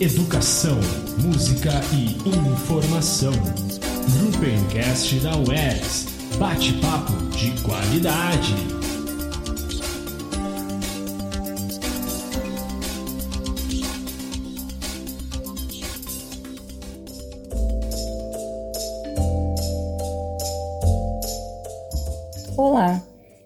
educação, música e informação. Gruppencast da UERS. Bate-papo de qualidade. Olá,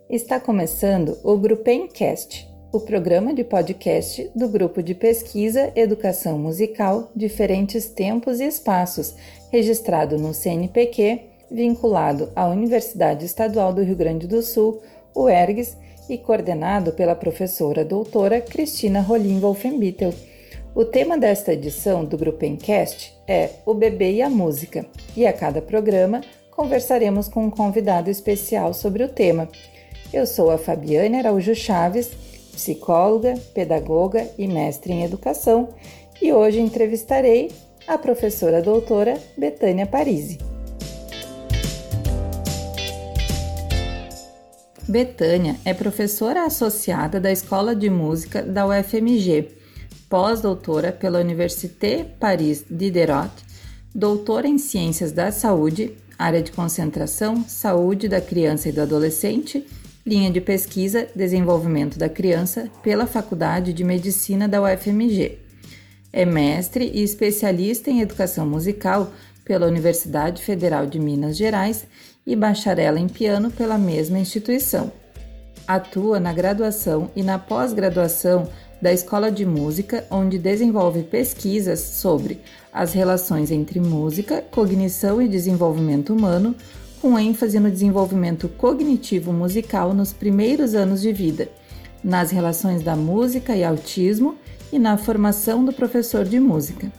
está começando o Gruppencast o programa de podcast do Grupo de Pesquisa Educação Musical Diferentes Tempos e Espaços, registrado no CNPq, vinculado à Universidade Estadual do Rio Grande do Sul, UERGS, e coordenado pela professora doutora Cristina Rolim Wolfenbittel. O tema desta edição do Grupo Encast é O Bebê e a Música, e a cada programa conversaremos com um convidado especial sobre o tema. Eu sou a Fabiane Araújo Chaves psicóloga, pedagoga e mestre em educação, e hoje entrevistarei a professora doutora Betânia Parisi. Betânia é professora associada da Escola de Música da UFMG, pós-doutora pela Université Paris Diderot, doutora em Ciências da Saúde, área de concentração, saúde da criança e do adolescente linha de pesquisa Desenvolvimento da Criança pela Faculdade de Medicina da UFMG. É mestre e especialista em educação musical pela Universidade Federal de Minas Gerais e bacharel em piano pela mesma instituição. Atua na graduação e na pós-graduação da Escola de Música, onde desenvolve pesquisas sobre as relações entre música, cognição e desenvolvimento humano, com ênfase no desenvolvimento cognitivo musical nos primeiros anos de vida, nas relações da música e autismo e na formação do professor de música.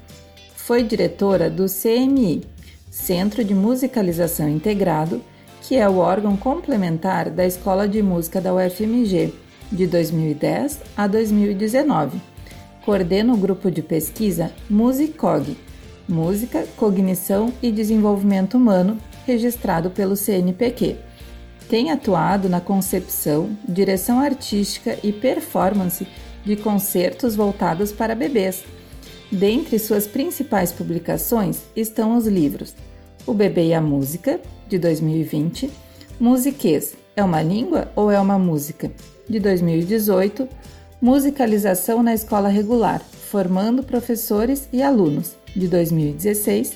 Foi diretora do CMI, Centro de Musicalização Integrado, que é o órgão complementar da Escola de Música da UFMG, de 2010 a 2019. Coordena o grupo de pesquisa Musicog, Música, Cognição e Desenvolvimento Humano, registrado pelo CNPq. Tem atuado na concepção, direção artística e performance de concertos voltados para bebês. Dentre suas principais publicações estão os livros O Bebê e a Música, de 2020, Musiquês, é uma língua ou é uma música? de 2018, Musicalização na Escola Regular, formando professores e alunos, de 2016,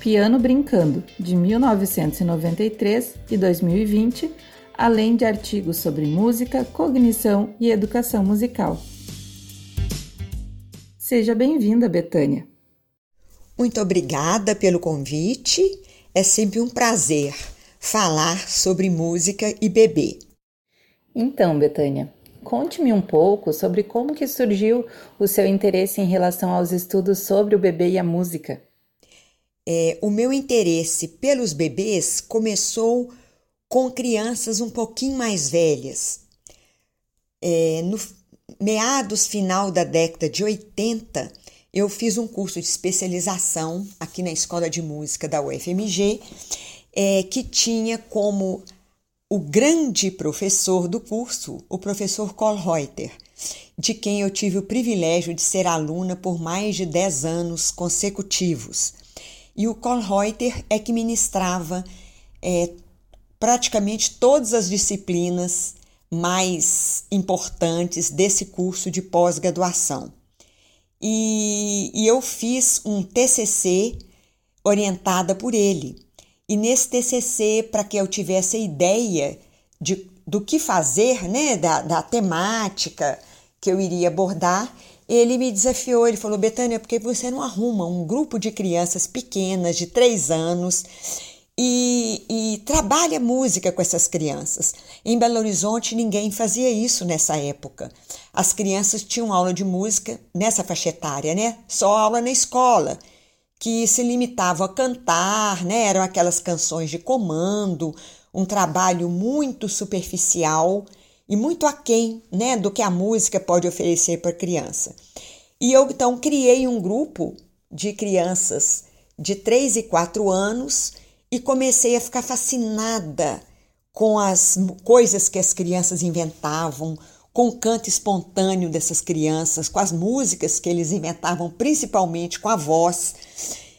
Piano Brincando, de 1993 e 2020, além de artigos sobre música, cognição e educação musical. Seja bem-vinda, Betânia. Muito obrigada pelo convite. É sempre um prazer falar sobre música e bebê. Então, Betânia, conte-me um pouco sobre como que surgiu o seu interesse em relação aos estudos sobre o bebê e a música. É, o meu interesse pelos bebês começou com crianças um pouquinho mais velhas. É, no meados final da década de 80, eu fiz um curso de especialização aqui na Escola de Música da UFMG, é, que tinha como o grande professor do curso, o professor Kohlreuter, de quem eu tive o privilégio de ser aluna por mais de 10 anos consecutivos e o Kohlreuter é que ministrava é, praticamente todas as disciplinas mais importantes desse curso de pós-graduação. E, e, eu fiz um TCC orientada por ele. E nesse TCC, para que eu tivesse a ideia de, do que fazer, né, da, da temática que eu iria abordar, ele me desafiou, ele falou, Betânia, por que você não arruma um grupo de crianças pequenas, de três anos, e, e trabalha música com essas crianças? Em Belo Horizonte, ninguém fazia isso nessa época. As crianças tinham aula de música nessa faixa etária, né? Só aula na escola, que se limitavam a cantar, né? Eram aquelas canções de comando, um trabalho muito superficial e muito aquém né, do que a música pode oferecer para a criança. E eu então criei um grupo de crianças de 3 e 4 anos e comecei a ficar fascinada com as coisas que as crianças inventavam, com o canto espontâneo dessas crianças, com as músicas que eles inventavam, principalmente com a voz,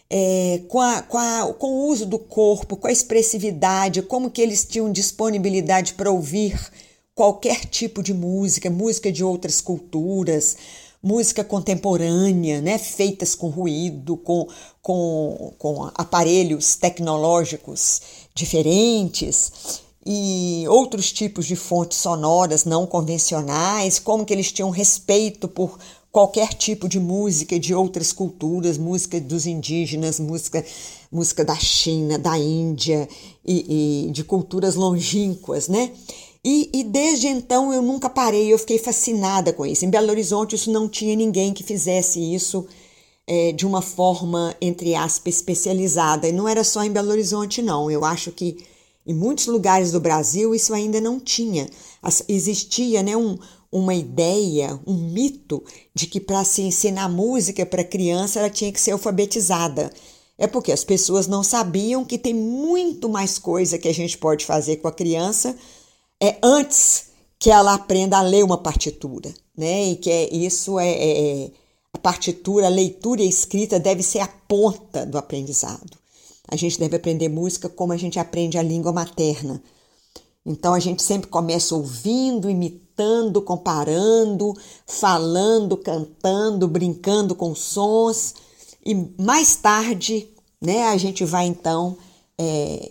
é, com, a, com, a, com o uso do corpo, com a expressividade, como que eles tinham disponibilidade para ouvir qualquer tipo de música, música de outras culturas, música contemporânea, né, feitas com ruído, com, com, com aparelhos tecnológicos diferentes e outros tipos de fontes sonoras não convencionais, como que eles tinham respeito por qualquer tipo de música de outras culturas, música dos indígenas, música, música da China, da Índia e, e de culturas longínquas, né? E, e, desde então eu nunca parei, eu fiquei fascinada com isso. Em Belo Horizonte, isso não tinha ninguém que fizesse isso é, de uma forma, entre aspas, especializada. E não era só em Belo Horizonte, não. Eu acho que em muitos lugares do Brasil isso ainda não tinha. Existia né, um, uma ideia, um mito de que para se ensinar música para criança ela tinha que ser alfabetizada. É porque as pessoas não sabiam que tem muito mais coisa que a gente pode fazer com a criança é antes que ela aprenda a ler uma partitura, né? E que é, isso é, é, é a partitura, a leitura e a escrita deve ser a ponta do aprendizado. A gente deve aprender música como a gente aprende a língua materna. Então a gente sempre começa ouvindo, imitando, comparando, falando, cantando, brincando com sons e mais tarde, né, a gente vai então é,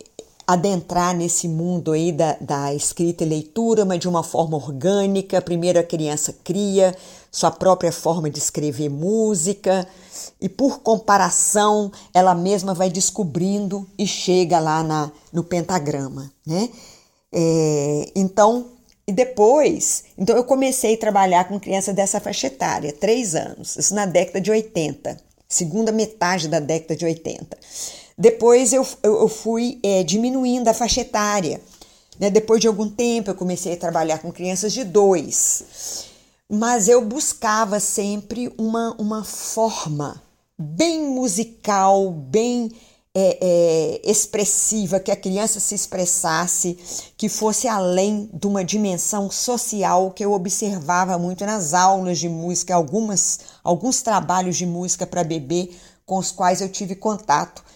adentrar nesse mundo aí da, da escrita e leitura, mas de uma forma orgânica. Primeiro a criança cria sua própria forma de escrever música e por comparação ela mesma vai descobrindo e chega lá na, no pentagrama, né? É, então, e depois, então eu comecei a trabalhar com criança dessa faixa etária, três anos, isso na década de 80, segunda metade da década de 80. Depois eu, eu, fui é, diminuindo a faixa etária. Né? Depois de algum tempo eu comecei a trabalhar com crianças de dois. Mas eu buscava sempre uma, uma forma bem musical, bem é, é, expressiva, que a criança se expressasse, que fosse além de uma dimensão social que eu observava muito nas aulas de música, algumas, alguns trabalhos de música para bebê com os quais eu tive contato.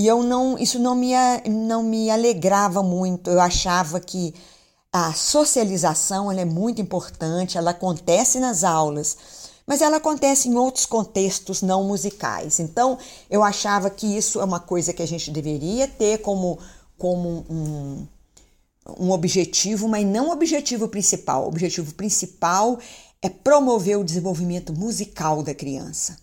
E eu não, isso não me, não me alegrava muito. Eu achava que a socialização é muito importante, ela acontece nas aulas, mas ela acontece em outros contextos não musicais. Então, eu achava que isso é uma coisa que a gente deveria ter como, como um, um objetivo, mas não o objetivo principal. O objetivo principal é promover o desenvolvimento musical da criança.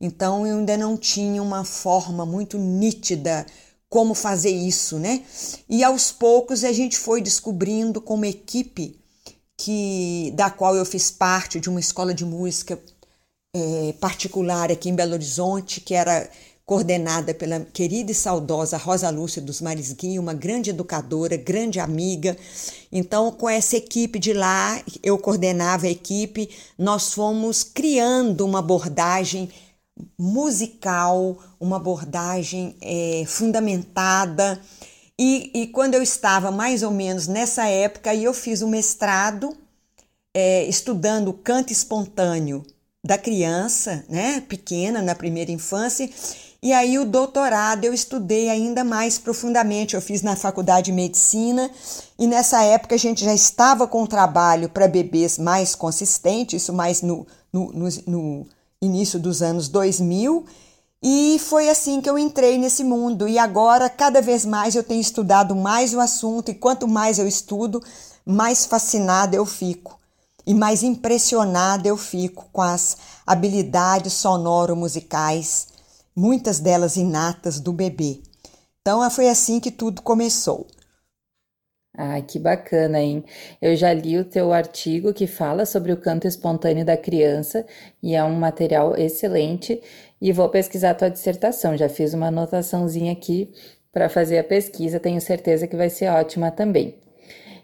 Então eu ainda não tinha uma forma muito nítida como fazer isso, né? E aos poucos a gente foi descobrindo como equipe que da qual eu fiz parte de uma escola de música é, particular aqui em Belo Horizonte, que era coordenada pela querida e saudosa Rosa Lúcia dos Marisguinho, uma grande educadora, grande amiga. Então, com essa equipe de lá, eu coordenava a equipe, nós fomos criando uma abordagem musical, uma abordagem é, fundamentada. E, e, quando eu estava mais ou menos nessa época, eu fiz o um mestrado é, estudando canto espontâneo da criança, né, pequena, na primeira infância. E aí o doutorado eu estudei ainda mais profundamente. Eu fiz na faculdade de medicina e nessa época a gente já estava com um trabalho para bebês mais consistente, isso mais no, no, no, no início dos anos 2000, e foi assim que eu entrei nesse mundo. E agora, cada vez mais, eu tenho estudado mais o assunto, e quanto mais eu estudo, mais fascinada eu fico. E mais impressionada eu fico com as habilidades sonoro-musicais, muitas delas inatas do bebê. Então, foi assim que tudo começou. Ai, que bacana, hein? Eu já li o teu artigo que fala sobre o canto espontâneo da criança e é um material excelente e vou pesquisar a tua dissertação. Já fiz uma anotaçãozinha aqui para fazer a pesquisa, tenho certeza que vai ser ótima também.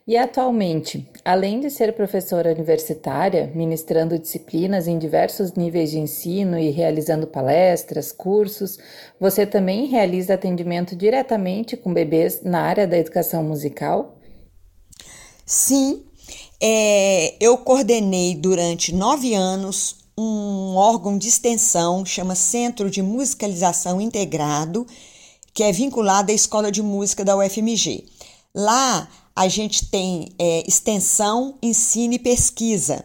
E atualmente, além de ser professora universitária, ministrando disciplinas em diversos níveis de ensino e realizando palestras, cursos, você também realiza atendimento diretamente com bebês na área da educação musical? Sim, É, eu coordenei durante nove anos um órgão de extensão, chama Centro de Musicalização Integrado, que é vinculado à Escola de Música da UFMG. Lá a gente tem é, extensão, ensino e pesquisa.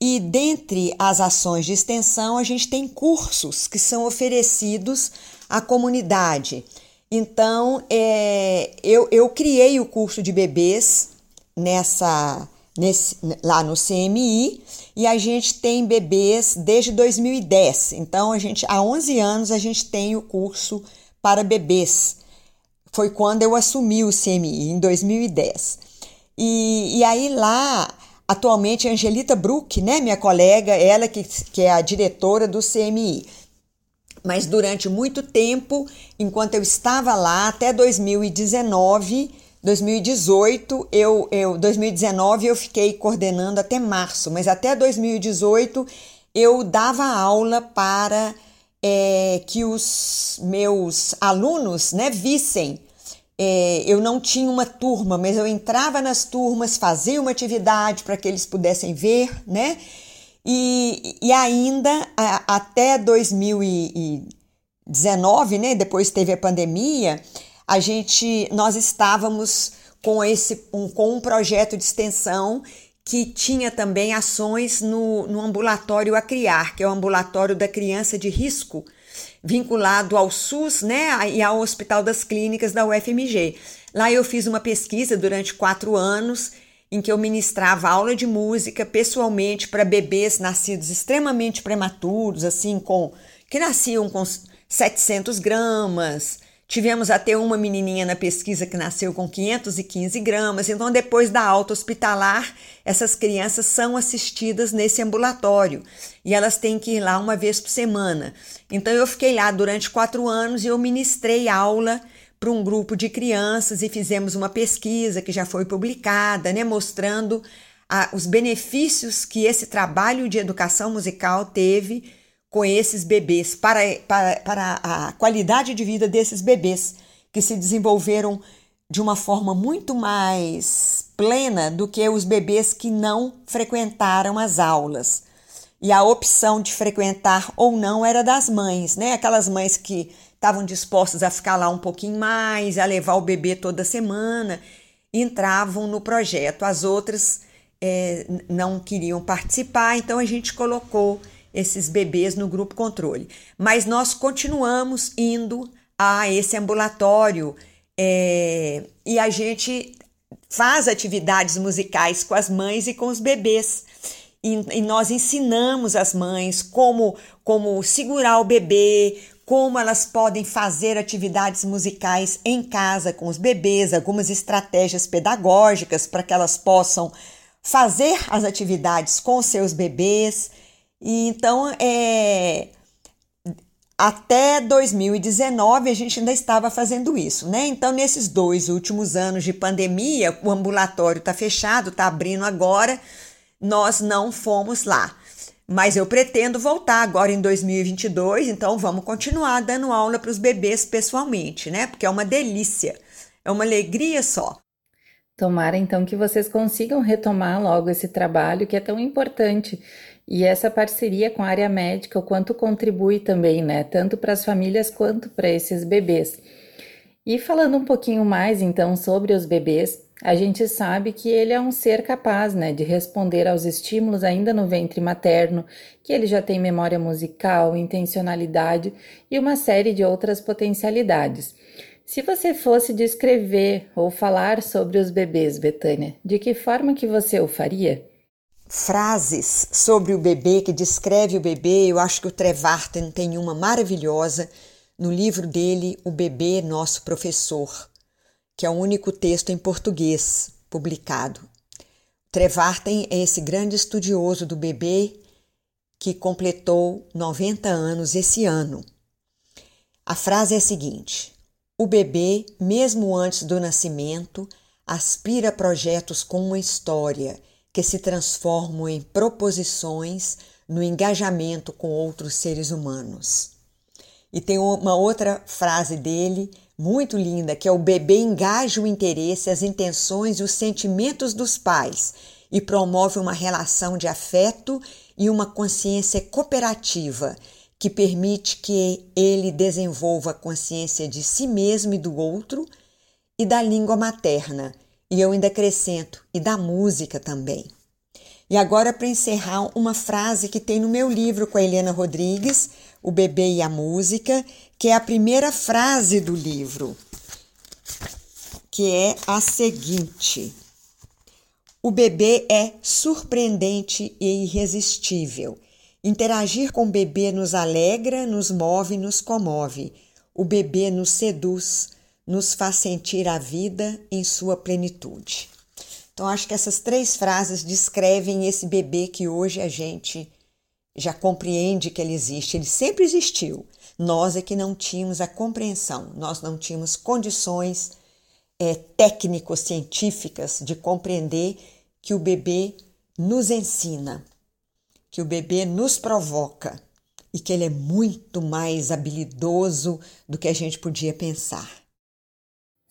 E dentre as ações de extensão, a gente tem cursos que são oferecidos à comunidade. Então, é, eu, eu criei o curso de bebês nessa nesse, lá no CMI e a gente tem bebês desde 2010. Então, a gente, há 11 anos a gente tem o curso para bebês. Foi quando eu assumi o CMI, em 2010. E, e aí lá, atualmente, a Angelita Brook, né, minha colega, ela que, que é a diretora do CMI. Mas durante muito tempo, enquanto eu estava lá, até 2019, 2018, eu, eu 2019 eu fiquei coordenando até março, mas até 2018 eu dava aula para é, que os meus alunos né, vissem. É, eu não tinha uma turma, mas eu entrava nas turmas, fazia uma atividade para que eles pudessem ver, né? E, e ainda a, até 2019, né? Depois teve a pandemia a gente, nós estávamos com esse um, com um projeto de extensão que tinha também ações no, no ambulatório a criar, que é o ambulatório da criança de risco, vinculado ao SUS, né, e ao Hospital das Clínicas da UFMG. Lá eu fiz uma pesquisa durante quatro anos em que eu ministrava aula de música pessoalmente para bebês nascidos extremamente prematuros, assim, com que nasciam com 700 gramas, Tivemos até uma menininha na pesquisa que nasceu com 515 gramas. Então, depois da alta hospitalar, essas crianças são assistidas nesse ambulatório e elas têm que ir lá uma vez por semana. Então, eu fiquei lá durante quatro anos e eu ministrei aula para um grupo de crianças e fizemos uma pesquisa que já foi publicada, né, mostrando a, os benefícios que esse trabalho de educação musical teve com esses bebês, para, para, para a qualidade de vida desses bebês que se desenvolveram de uma forma muito mais plena do que os bebês que não frequentaram as aulas. E a opção de frequentar ou não era das mães, né? Aquelas mães que estavam dispostas a ficar lá um pouquinho mais, a levar o bebê toda semana, entravam no projeto. As outras é, não queriam participar, então a gente colocou esses bebês no grupo controle. Mas nós continuamos indo a esse ambulatório é, e a gente faz atividades musicais com as mães e com os bebês. E, e, nós ensinamos as mães como, como segurar o bebê, como elas podem fazer atividades musicais em casa com os bebês, algumas estratégias pedagógicas para que elas possam fazer as atividades com seus bebês. Então, é, até 2019 a gente ainda estava fazendo isso, né? Então, nesses dois últimos anos de pandemia, o ambulatório está fechado, está abrindo agora, nós não fomos lá. Mas eu pretendo voltar agora em 2022, então vamos continuar dando aula para os bebês pessoalmente, né? Porque é uma delícia, é uma alegria só. Tomara então que vocês consigam retomar logo esse trabalho que é tão importante e essa parceria com a área médica, o quanto contribui também, né? Tanto para as famílias quanto para esses bebês. E falando um pouquinho mais então sobre os bebês, a gente sabe que ele é um ser capaz, né, de responder aos estímulos ainda no ventre materno, que ele já tem memória musical, intencionalidade e uma série de outras potencialidades. Se você fosse descrever ou falar sobre os bebês, Betânia, de que forma que você o faria? Frases sobre o bebê, que descreve o bebê. Eu acho que o Trevarten tem uma maravilhosa no livro dele, O Bebê Nosso Professor, que é o único texto em português publicado. Trevarten é esse grande estudioso do bebê que completou 90 anos esse ano. A frase é a seguinte: O bebê, mesmo antes do nascimento, aspira projetos com uma história que se transformam em proposições no engajamento com outros seres humanos. E tem uma outra frase dele muito linda, que é o bebê engaja o interesse, as intenções e os sentimentos dos pais e promove uma relação de afeto e uma consciência cooperativa que permite que ele desenvolva a consciência de si mesmo e do outro e da língua materna, e eu ainda acrescento, e da música também. E agora, para encerrar, uma frase que tem no meu livro com a Helena Rodrigues, O Bebê e a Música, que é a primeira frase do livro, que é a seguinte: O bebê é surpreendente e irresistível. Interagir com o bebê nos alegra, nos move, nos comove. O bebê nos seduz, nos faz sentir a vida em sua plenitude. Então, acho que essas três frases descrevem esse bebê que hoje a gente já compreende que ele existe. Ele sempre existiu. Nós é que não tínhamos a compreensão, nós não tínhamos condições é, técnico-científicas de compreender que o bebê nos ensina, que o bebê nos provoca e que ele é muito mais habilidoso do que a gente podia pensar.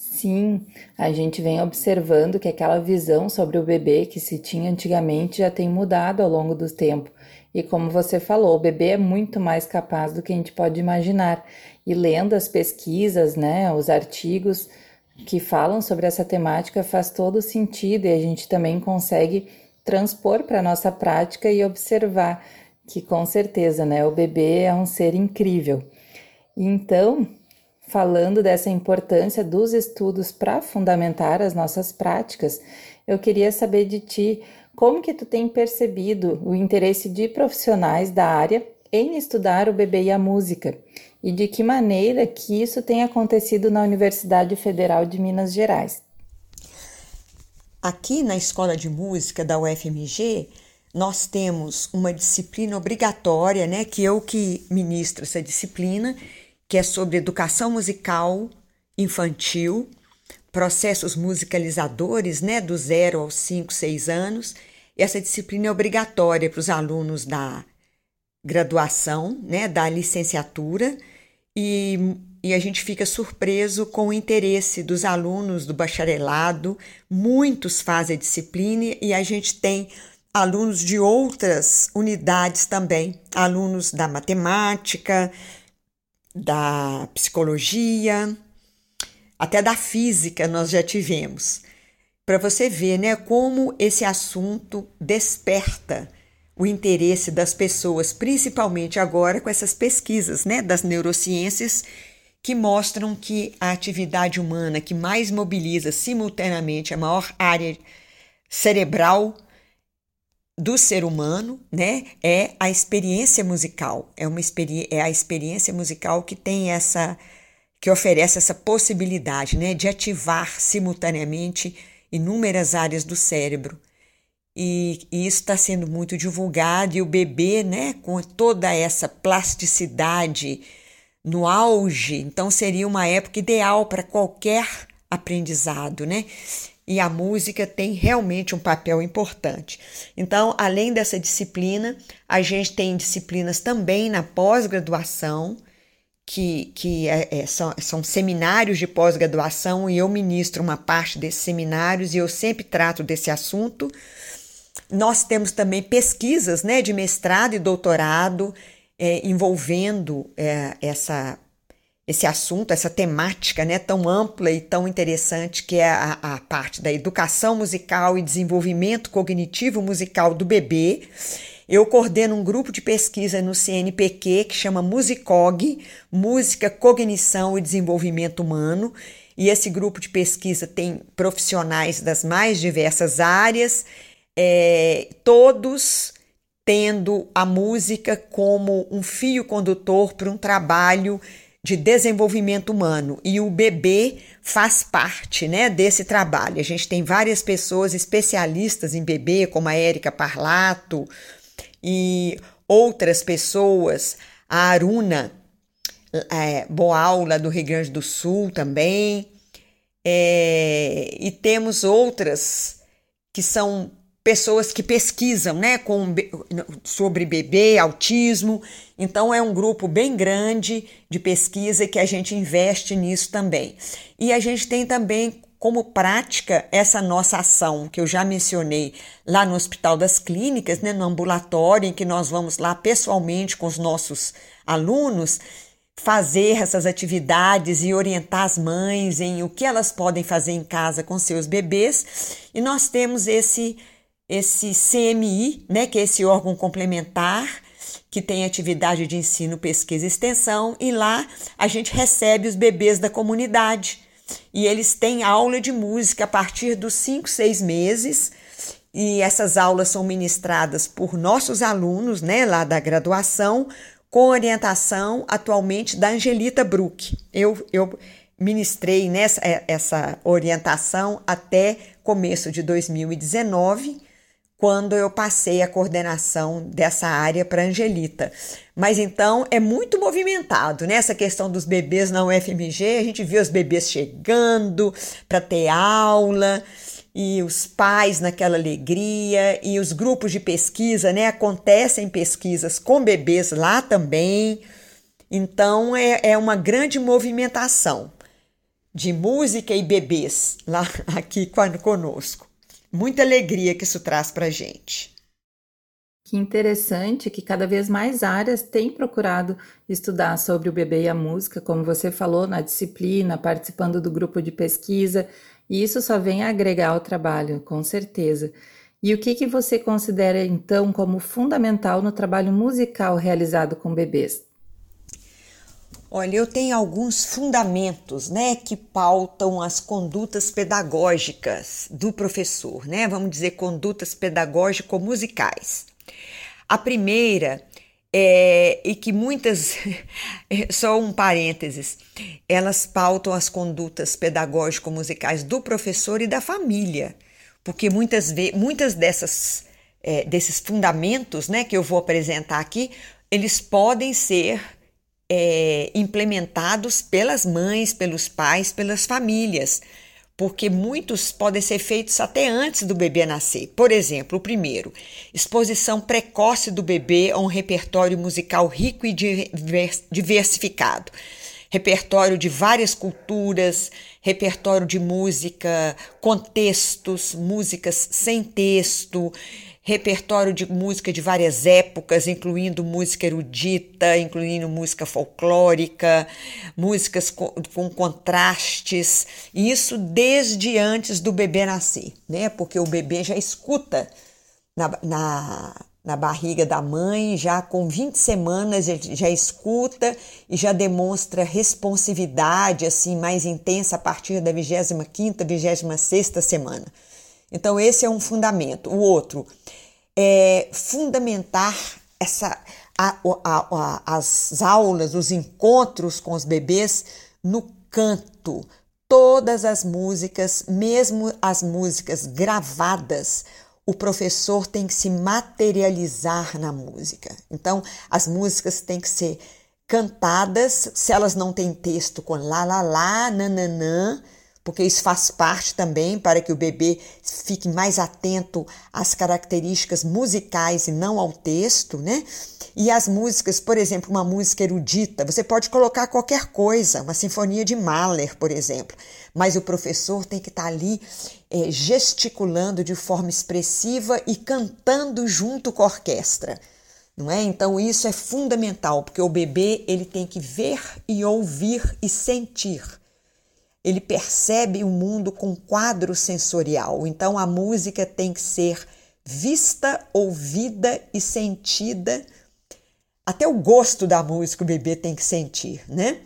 Sim, a gente vem observando que aquela visão sobre o bebê que se tinha antigamente já tem mudado ao longo do tempo. E como você falou, o bebê é muito mais capaz do que a gente pode imaginar. E lendo as pesquisas, né, os artigos que falam sobre essa temática faz todo sentido e a gente também consegue transpor para a nossa prática e observar que com certeza, né, o bebê é um ser incrível. Então, falando dessa importância dos estudos para fundamentar as nossas práticas, eu queria saber de ti como que tu tem percebido o interesse de profissionais da área em estudar o bebê e a música e de que maneira que isso tem acontecido na Universidade Federal de Minas Gerais. Aqui na Escola de Música da UFMG, nós temos uma disciplina obrigatória, né, que eu que ministro essa disciplina que é sobre educação musical infantil, processos musicalizadores, né, do zero aos 5, 6 anos. Essa disciplina é obrigatória para os alunos da graduação, né, da licenciatura, e, e a gente fica surpreso com o interesse dos alunos do bacharelado. Muitos fazem a disciplina e a gente tem alunos de outras unidades também, alunos da matemática, da psicologia, até da física nós já tivemos. Para você ver, né, como esse assunto desperta o interesse das pessoas, principalmente agora com essas pesquisas, né, das neurociências que mostram que a atividade humana que mais mobiliza simultaneamente a maior área cerebral do ser humano, né, é a experiência musical. É uma experi é a experiência musical que tem essa que oferece essa possibilidade, né, de ativar simultaneamente inúmeras áreas do cérebro. E, e isso está sendo muito divulgado e o bebê, né, com toda essa plasticidade no auge, então seria uma época ideal para qualquer aprendizado, né? E a música tem realmente um papel importante. Então, além dessa disciplina, a gente tem disciplinas também na pós-graduação, que, que é, é, são, são seminários de pós-graduação, e eu ministro uma parte desses seminários e eu sempre trato desse assunto. Nós temos também pesquisas né, de mestrado e doutorado é, envolvendo é, essa esse assunto, essa temática né, tão ampla e tão interessante que é a, a, parte da educação musical e desenvolvimento cognitivo musical do bebê. Eu coordeno um grupo de pesquisa no CNPq que chama Musicog, Música, Cognição e Desenvolvimento Humano. E esse grupo de pesquisa tem profissionais das mais diversas áreas, é, todos tendo a música como um fio condutor para um trabalho de desenvolvimento humano e o bebê faz parte né, desse trabalho. A gente tem várias pessoas especialistas em bebê, como a Érica Parlato e outras pessoas, a Aruna é, Boaula do Rio Grande do Sul também, é, e temos outras que são pessoas que pesquisam né, com, sobre bebê, autismo. Então, é um grupo bem grande de pesquisa que a gente investe nisso também. E a gente tem também como prática essa nossa ação que eu já mencionei lá no Hospital das Clínicas, né, no ambulatório, em que nós vamos lá pessoalmente com os nossos alunos fazer essas atividades e orientar as mães em o que elas podem fazer em casa com seus bebês. E nós temos esse esse CMI, né, que é esse órgão complementar que tem atividade de ensino, pesquisa e extensão, e lá a gente recebe os bebês da comunidade. E eles têm aula de música a partir dos 5, 6 meses, e essas aulas são ministradas por nossos alunos, né, lá da graduação, com orientação atualmente da Angelita Brook. Eu, eu ministrei nessa é, essa orientação até começo de 2019, quando eu passei a coordenação dessa área para Angelita. Mas então é muito movimentado, né? Essa questão dos bebês na UFMG, a gente vê os bebês chegando para ter aula e os pais naquela alegria e os grupos de pesquisa, né? Acontecem pesquisas com bebês lá também. Então é, é uma grande movimentação de música e bebês lá aqui conosco. Muita alegria que isso traz para gente. Que interessante que cada vez mais áreas têm procurado estudar sobre o bebê e a música, como você falou, na disciplina, participando do grupo de pesquisa e isso só vem agregar ao trabalho, com certeza. E o que, que você considera então como fundamental no trabalho musical realizado com bebês? Olha, eu tenho alguns fundamentos, né, que pautam as condutas pedagógicas do professor, né? Vamos dizer condutas pedagógico-musicais. A primeira é, e que muitas, só um parênteses, elas pautam as condutas pedagógico-musicais do professor e da família, porque muitas, muitas dessas, é, desses fundamentos né, que eu vou apresentar aqui, eles podem ser é, implementados pelas mães, pelos pais, pelas famílias porque muitos podem ser feitos até antes do bebê nascer. Por exemplo, o primeiro, exposição precoce do bebê a um repertório musical rico e diversificado. Repertório de várias culturas, repertório de música, contextos, músicas sem texto, repertório de música de várias épocas, incluindo música erudita, incluindo música folclórica, músicas com, com, contrastes, e isso desde antes do bebê nascer, né? Porque o bebê já escuta na, na, na barriga da mãe, já com 20 semanas já escuta e já demonstra responsividade assim mais intensa a partir da 25ª, 26ª semana. Então, esse é um fundamento. O outro é fundamentar essa, a, a, a, as aulas, os encontros com os bebês no canto. Todas as músicas, mesmo as músicas gravadas, o professor tem que se materializar na música. Então, as músicas têm que ser cantadas, se elas não têm texto com lá, lá, lá, nananã, porque isso faz parte também para que o bebê fique mais atento às características musicais e não ao texto, né? E as músicas, por exemplo, uma música erudita, você pode colocar qualquer coisa, uma sinfonia de Mahler, por exemplo, mas o professor tem que estar ali é, gesticulando de forma expressiva e cantando junto com a orquestra. Não é? Então isso é fundamental, porque o bebê ele tem que ver e ouvir e sentir ele percebe o mundo com quadro sensorial. Então a música tem que ser vista, ouvida e sentida. Até o gosto da música o bebê tem que sentir, né?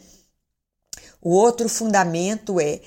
O outro fundamento é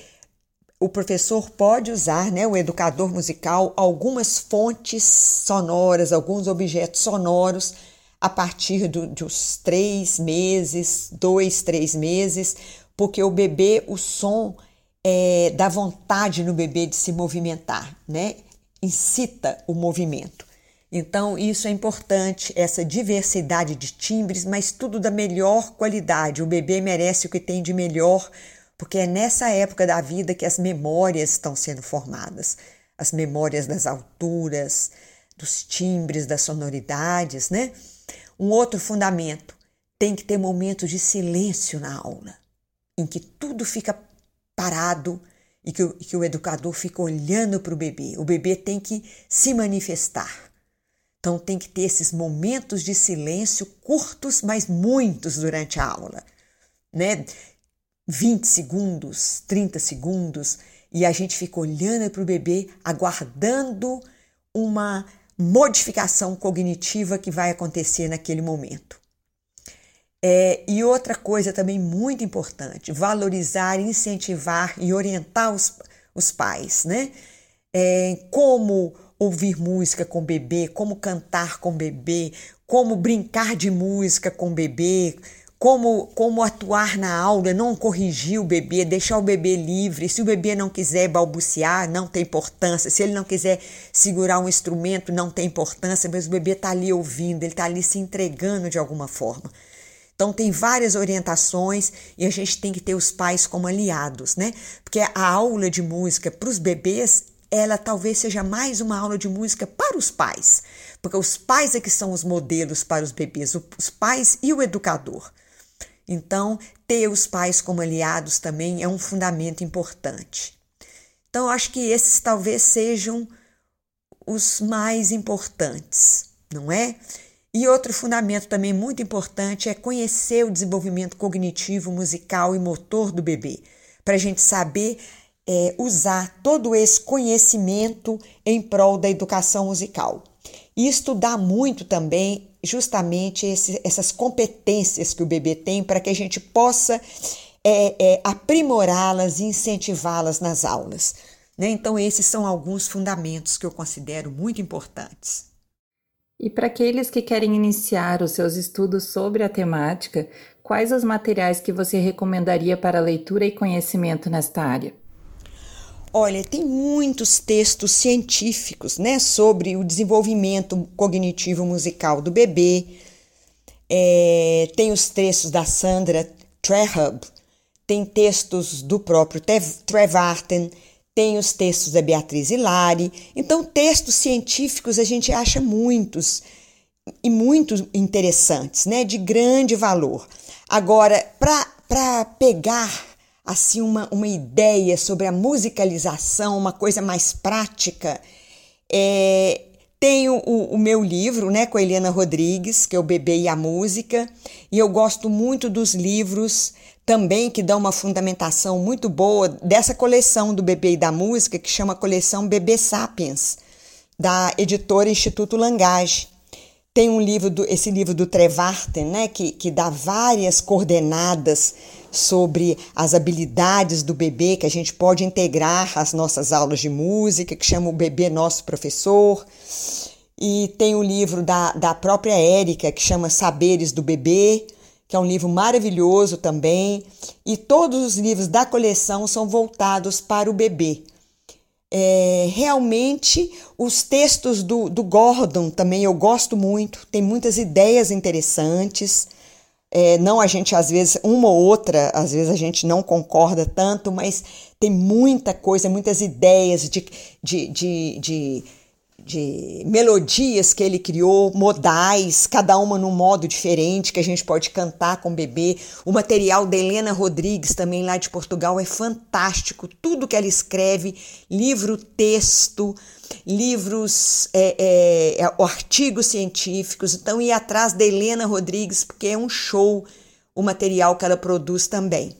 o professor pode usar, né, o educador musical, algumas fontes sonoras, alguns objetos sonoros a partir do, dos três meses, dois, três meses, porque o bebê, o som é, dá vontade no bebê de se movimentar, né? Incita o movimento. Então, isso é importante, essa diversidade de timbres, mas tudo da melhor qualidade. O bebê merece o que tem de melhor, porque é nessa época da vida que as memórias estão sendo formadas as memórias das alturas, dos timbres, das sonoridades, né? Um outro fundamento: tem que ter momentos de silêncio na aula em que tudo fica parado e que, que o educador fica olhando para o bebê. O bebê tem que se manifestar. Então tem que ter esses momentos de silêncio curtos, mas muitos durante a aula, né? 20 segundos, 30 segundos, e a gente fica olhando para o bebê, aguardando uma modificação cognitiva que vai acontecer naquele momento. É, e outra coisa também muito importante: valorizar, incentivar e orientar os, os pais, né? É, como ouvir música com bebê, como cantar com bebê, como brincar de música com bebê, como, como atuar na aula, não corrigir o bebê, deixar o bebê livre. Se o bebê não quiser balbuciar, não tem importância. Se ele não quiser segurar um instrumento, não tem importância, mas o bebê está ali ouvindo, ele está ali se entregando de alguma forma. Então tem várias orientações e a gente tem que ter os pais como aliados, né? Porque a aula de música para os bebês, ela talvez seja mais uma aula de música para os pais, porque os pais é que são os modelos para os bebês, os pais e o educador. Então, ter os pais como aliados também é um fundamento importante. Então, acho que esses talvez sejam os mais importantes, não é? E outro fundamento também muito importante é conhecer o desenvolvimento cognitivo, musical e motor do bebê, para a gente saber é, usar todo esse conhecimento em prol da educação musical. E estudar muito também justamente esse, essas competências que o bebê tem para que a gente possa é, é, aprimorá-las e incentivá-las nas aulas. Né? Então, esses são alguns fundamentos que eu considero muito importantes. E para aqueles que querem iniciar os seus estudos sobre a temática, quais os materiais que você recomendaria para leitura e conhecimento nesta área? Olha, tem muitos textos científicos, né, sobre o desenvolvimento cognitivo musical do bebê. É, tem os textos da Sandra Trehub, tem textos do próprio Trevarten, tem os textos da Beatriz Hilari. Então, textos científicos a gente acha muitos e muito interessantes, né? De grande valor. Agora, para pegar assim uma, uma ideia sobre a musicalização, uma coisa mais prática, é, tenho o, o, meu livro, né, com a Helena Rodrigues, que é o Bebê e a Música, e eu gosto muito dos livros também que dão uma fundamentação muito boa dessa coleção do Bebê e da Música, que chama Coleção Bebê Sapiens, da editora Instituto Langage. Tem um livro, do, esse livro do Trevarten, né, que, que dá várias coordenadas sobre as habilidades do bebê que a gente pode integrar às nossas aulas de música, que chama o Bebê Nosso Professor. E tem o livro da, da própria Érica, que chama Saberes do Bebê que é um livro maravilhoso também, e todos os livros da coleção são voltados para o bebê. É, realmente, os textos do, do Gordon também eu gosto muito, tem muitas ideias interessantes. É, não a gente, às vezes, uma ou outra, às vezes a gente não concorda tanto, mas tem muita coisa, muitas ideias de, de, de, de de melodias que ele criou, modais, cada uma num modo diferente, que a gente pode cantar com o bebê. O material da Helena Rodrigues, também lá de Portugal, é fantástico. Tudo que ela escreve, livro, texto, livros, é, é, é, artigos científicos. Então, ir atrás da Helena Rodrigues, porque é um show o material que ela produz também.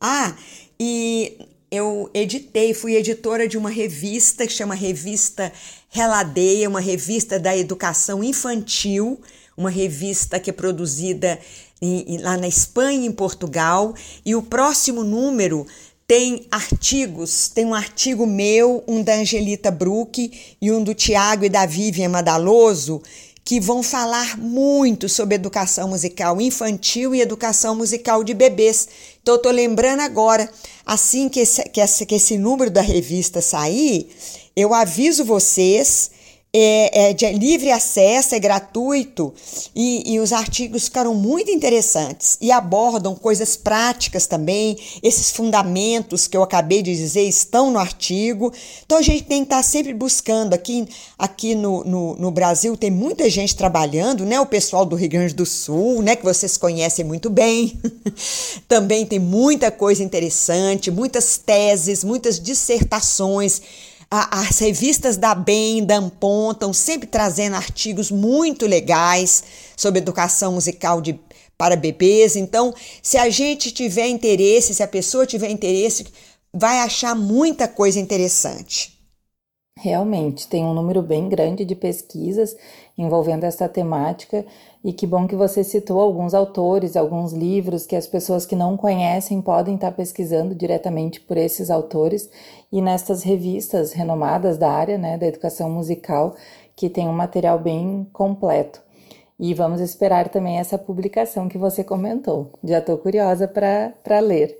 Ah, e eu editei, fui editora de uma revista que chama Revista Reladeia, uma revista da educação infantil, uma revista que é produzida em, lá na Espanha e em Portugal. E o próximo número tem artigos, tem um artigo meu, um da Angelita Bruck e um do Tiago e da Vivian Madaloso, que vão falar muito sobre educação musical infantil e educação musical de bebês. Então, eu estou lembrando agora, assim que esse, que, esse, que esse número da revista sair, eu aviso vocês é, é, de livre acesso, é gratuito e, e, os artigos ficaram muito interessantes e abordam coisas práticas também. Esses fundamentos que eu acabei de dizer estão no artigo. Então a gente tem que estar sempre buscando. Aqui, aqui no, no, no Brasil tem muita gente trabalhando, né? O pessoal do Rio Grande do Sul, né? Que vocês conhecem muito bem. também tem muita coisa interessante, muitas teses, muitas dissertações as revistas da BEM, da Ampon, estão sempre trazendo artigos muito legais sobre educação musical de, para bebês. Então, se a gente tiver interesse, se a pessoa tiver interesse, vai achar muita coisa interessante. Realmente, tem um número bem grande de pesquisas envolvendo essa temática e que bom que você citou alguns autores, alguns livros que as pessoas que não conhecem podem estar pesquisando diretamente por esses autores e nestas revistas renomadas da área né, da educação musical, que tem um material bem completo. E vamos esperar também essa publicação que você comentou. Já estou curiosa para ler.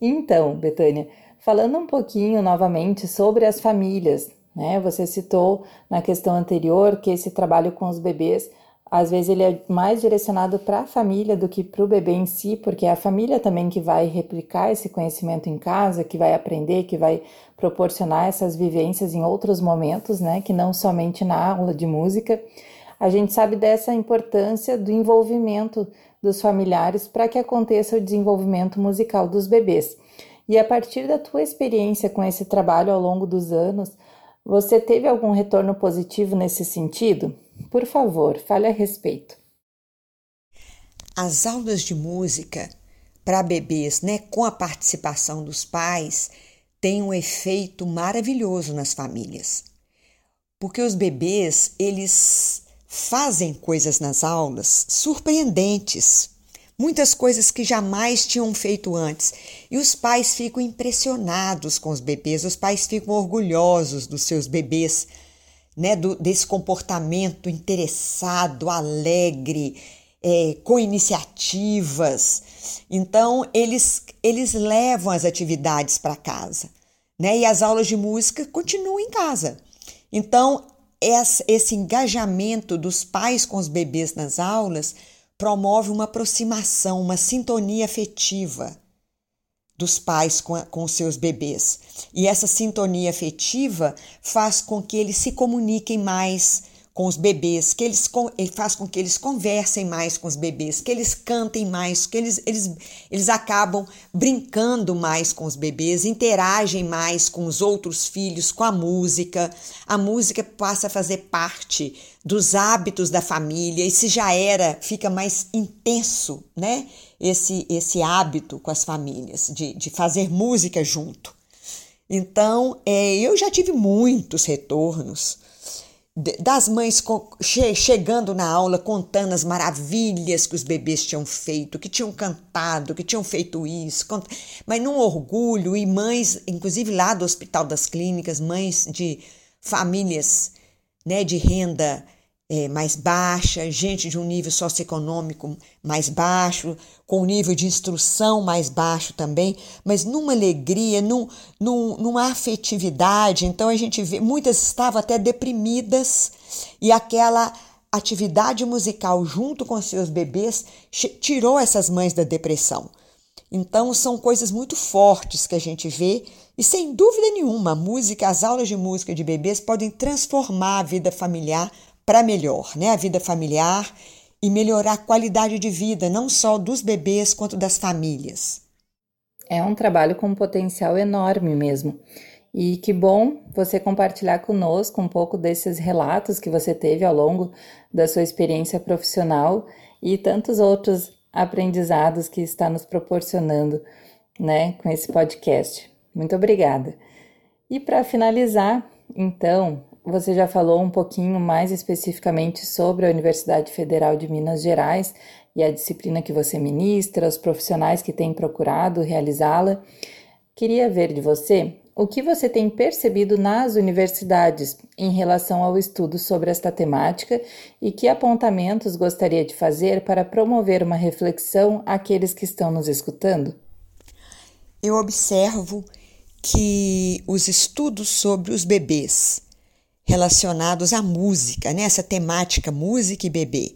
Então, Betânia, falando um pouquinho novamente sobre as famílias, né? Você citou na questão anterior que esse trabalho com os bebês às vezes ele é mais direcionado para a família do que para o bebê em si, porque é a família também que vai replicar esse conhecimento em casa, que vai aprender, que vai proporcionar essas vivências em outros momentos, né, que não somente na aula de música. A gente sabe dessa importância do envolvimento dos familiares para que aconteça o desenvolvimento musical dos bebês. E a partir da tua experiência com esse trabalho ao longo dos anos, você teve algum retorno positivo nesse sentido? Por favor, fale a respeito. As aulas de música para bebês, né, com a participação dos pais, têm um efeito maravilhoso nas famílias. Porque os bebês, eles fazem coisas nas aulas surpreendentes, muitas coisas que jamais tinham feito antes. E os pais ficam impressionados com os bebês, os pais ficam orgulhosos dos seus bebês né, do, desse comportamento interessado, alegre, é, com iniciativas. Então, eles, eles levam as atividades para casa, né? E as aulas de música continuam em casa. Então, esse engajamento dos pais com os bebês nas aulas promove uma aproximação, uma sintonia afetiva dos pais com, com seus bebês. E essa sintonia afetiva faz com que eles se comuniquem mais com os bebês, que eles faz com que eles conversem mais com os bebês, que eles cantem mais, que eles, eles, eles acabam brincando mais com os bebês, interagem mais com os outros filhos, com a música. A música passa a fazer parte dos hábitos da família, e se já era, fica mais intenso, né? Esse, esse hábito com as famílias, de, de fazer música junto. Então, é, eu já tive muitos retornos das mães chegando na aula contando as maravilhas que os bebês tinham feito, que tinham cantado, que tinham feito isso, mas num orgulho, e mães, inclusive lá do Hospital das Clínicas, mães de famílias né, de renda é, mais baixa, gente de um nível socioeconômico mais baixo, com um nível de instrução mais baixo também, mas numa alegria, num, num, numa afetividade. Então a gente vê, muitas estavam até deprimidas e aquela atividade musical junto com seus bebês tirou essas mães da depressão. Então são coisas muito fortes que a gente vê e sem dúvida nenhuma, música, as aulas de música de bebês podem transformar a vida familiar para melhor, né? A vida familiar e melhorar a qualidade de vida, não só dos bebês quanto das famílias. É um trabalho com um potencial enorme mesmo. E que bom você compartilhar conosco um pouco desses relatos que você teve ao longo da sua experiência profissional e tantos outros aprendizados que está nos proporcionando, né, com esse podcast. Muito obrigada. E para finalizar, então, você já falou um pouquinho mais especificamente sobre a Universidade Federal de Minas Gerais e a disciplina que você ministra, os profissionais que têm procurado realizá-la. Queria ver de você o que você tem percebido nas universidades em relação ao estudo sobre esta temática e que apontamentos gostaria de fazer para promover uma reflexão àqueles que estão nos escutando? Eu observo que os estudos sobre os bebês relacionados à música, né? essa temática música e bebê,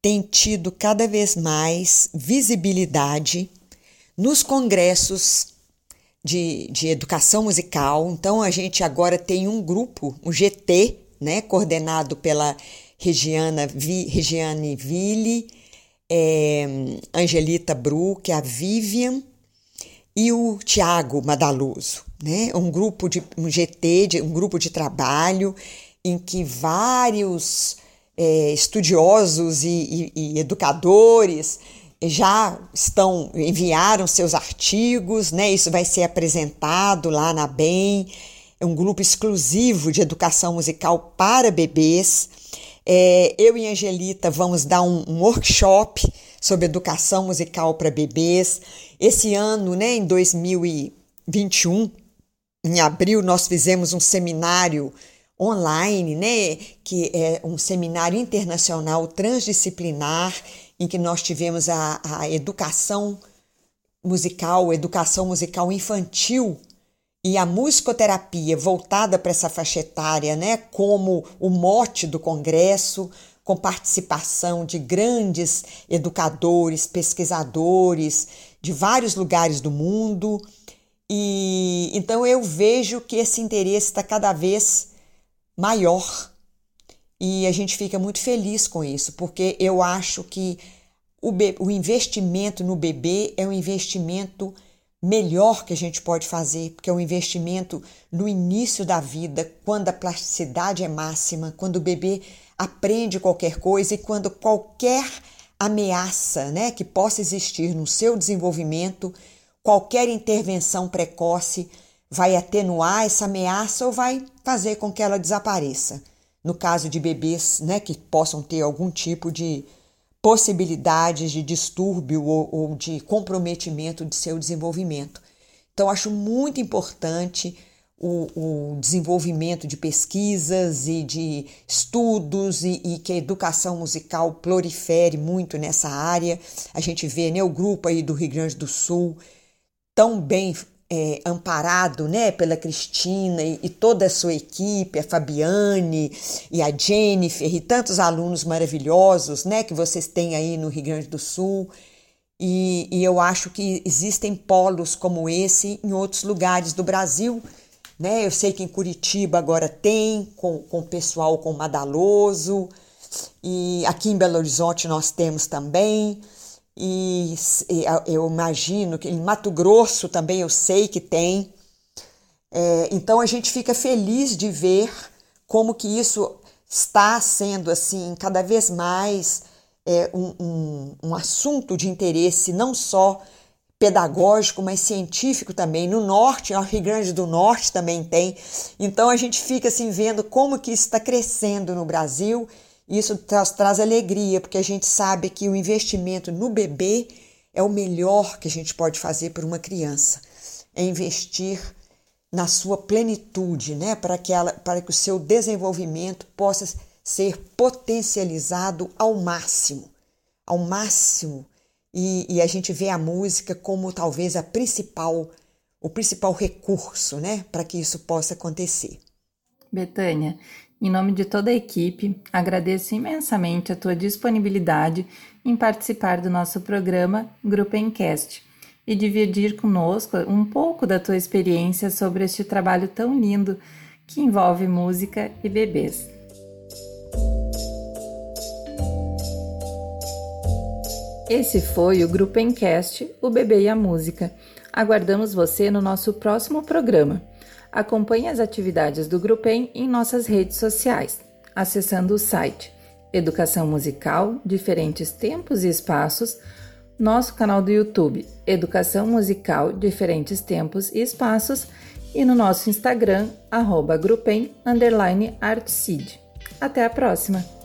tem tido cada vez mais visibilidade nos congressos de, de educação musical. Então, a gente agora tem um grupo, um GT, né, coordenado pela Regiana, Vi, Regiane Ville, é, Angelita Bru, que é a Vivian, e o Tiago Madaloso, né? Um grupo de um GT, de, um grupo de trabalho em que vários é, estudiosos e, e, e, educadores já estão enviaram seus artigos, né? Isso vai ser apresentado lá na BEM, é um grupo exclusivo de educação musical para bebês. É, eu e Angelita vamos dar um, um workshop sobre educação musical para bebês. Esse ano, né, em 2021, em abril, nós fizemos um seminário online, né, que é um seminário internacional transdisciplinar, em que nós tivemos a, a educação musical, educação musical infantil e a musicoterapia voltada para essa faixa etária, né, como o mote do congresso, com participação de grandes educadores, pesquisadores de vários lugares do mundo. E então eu vejo que esse interesse está cada vez maior. E a gente fica muito feliz com isso, porque eu acho que o, o investimento no bebê é um investimento melhor que a gente pode fazer, porque é um investimento no início da vida, quando a plasticidade é máxima, quando o bebê aprende qualquer coisa e quando qualquer ameaça né, que possa existir no seu desenvolvimento, qualquer intervenção precoce vai atenuar essa ameaça ou vai fazer com que ela desapareça. No caso de bebês né, que possam ter algum tipo de possibilidades de distúrbio ou, ou de comprometimento de seu desenvolvimento. Então, acho muito importante o, o, desenvolvimento de pesquisas e de estudos e, e, que a educação musical prolifere muito nessa área. A gente vê né, o grupo aí do Rio Grande do Sul tão bem é, amparado né, pela Cristina e, e, toda a sua equipe, a Fabiane e a Jennifer e tantos alunos maravilhosos né, que vocês têm aí no Rio Grande do Sul. E, e eu acho que existem polos como esse em outros lugares do Brasil. Né? Eu sei que em Curitiba agora tem, com, com o pessoal com Madaloso, e aqui em Belo Horizonte nós temos também e, eu imagino que em Mato Grosso também eu sei que tem. É, então a gente fica feliz de ver como que isso está sendo assim cada vez mais é, um, um, um assunto de interesse não só pedagógico, mas científico também. No norte, no Rio Grande do Norte também tem. Então a gente fica assim vendo como que isso está crescendo no Brasil isso traz, traz alegria, porque a gente sabe que o investimento no bebê é o melhor que a gente pode fazer por uma criança. É investir na sua plenitude, né? para, que ela, para que o seu desenvolvimento possa ser potencializado ao máximo. Ao máximo. E, e a gente vê a música como talvez a principal, o principal recurso né? para que isso possa acontecer. Betânia, em nome de toda a equipe, agradeço imensamente a tua disponibilidade em participar do nosso programa Grupo Encast e dividir conosco um pouco da tua experiência sobre este trabalho tão lindo que envolve música e bebês. Esse foi o Grupo Encast, o Bebê e a Música. Aguardamos você no nosso próximo programa. Acompanhe as atividades do Grupem em nossas redes sociais, acessando o site Educação Musical, Diferentes Tempos e Espaços, nosso canal do YouTube Educação Musical, Diferentes Tempos e Espaços e no nosso Instagram, arroba Grupem, Até a próxima!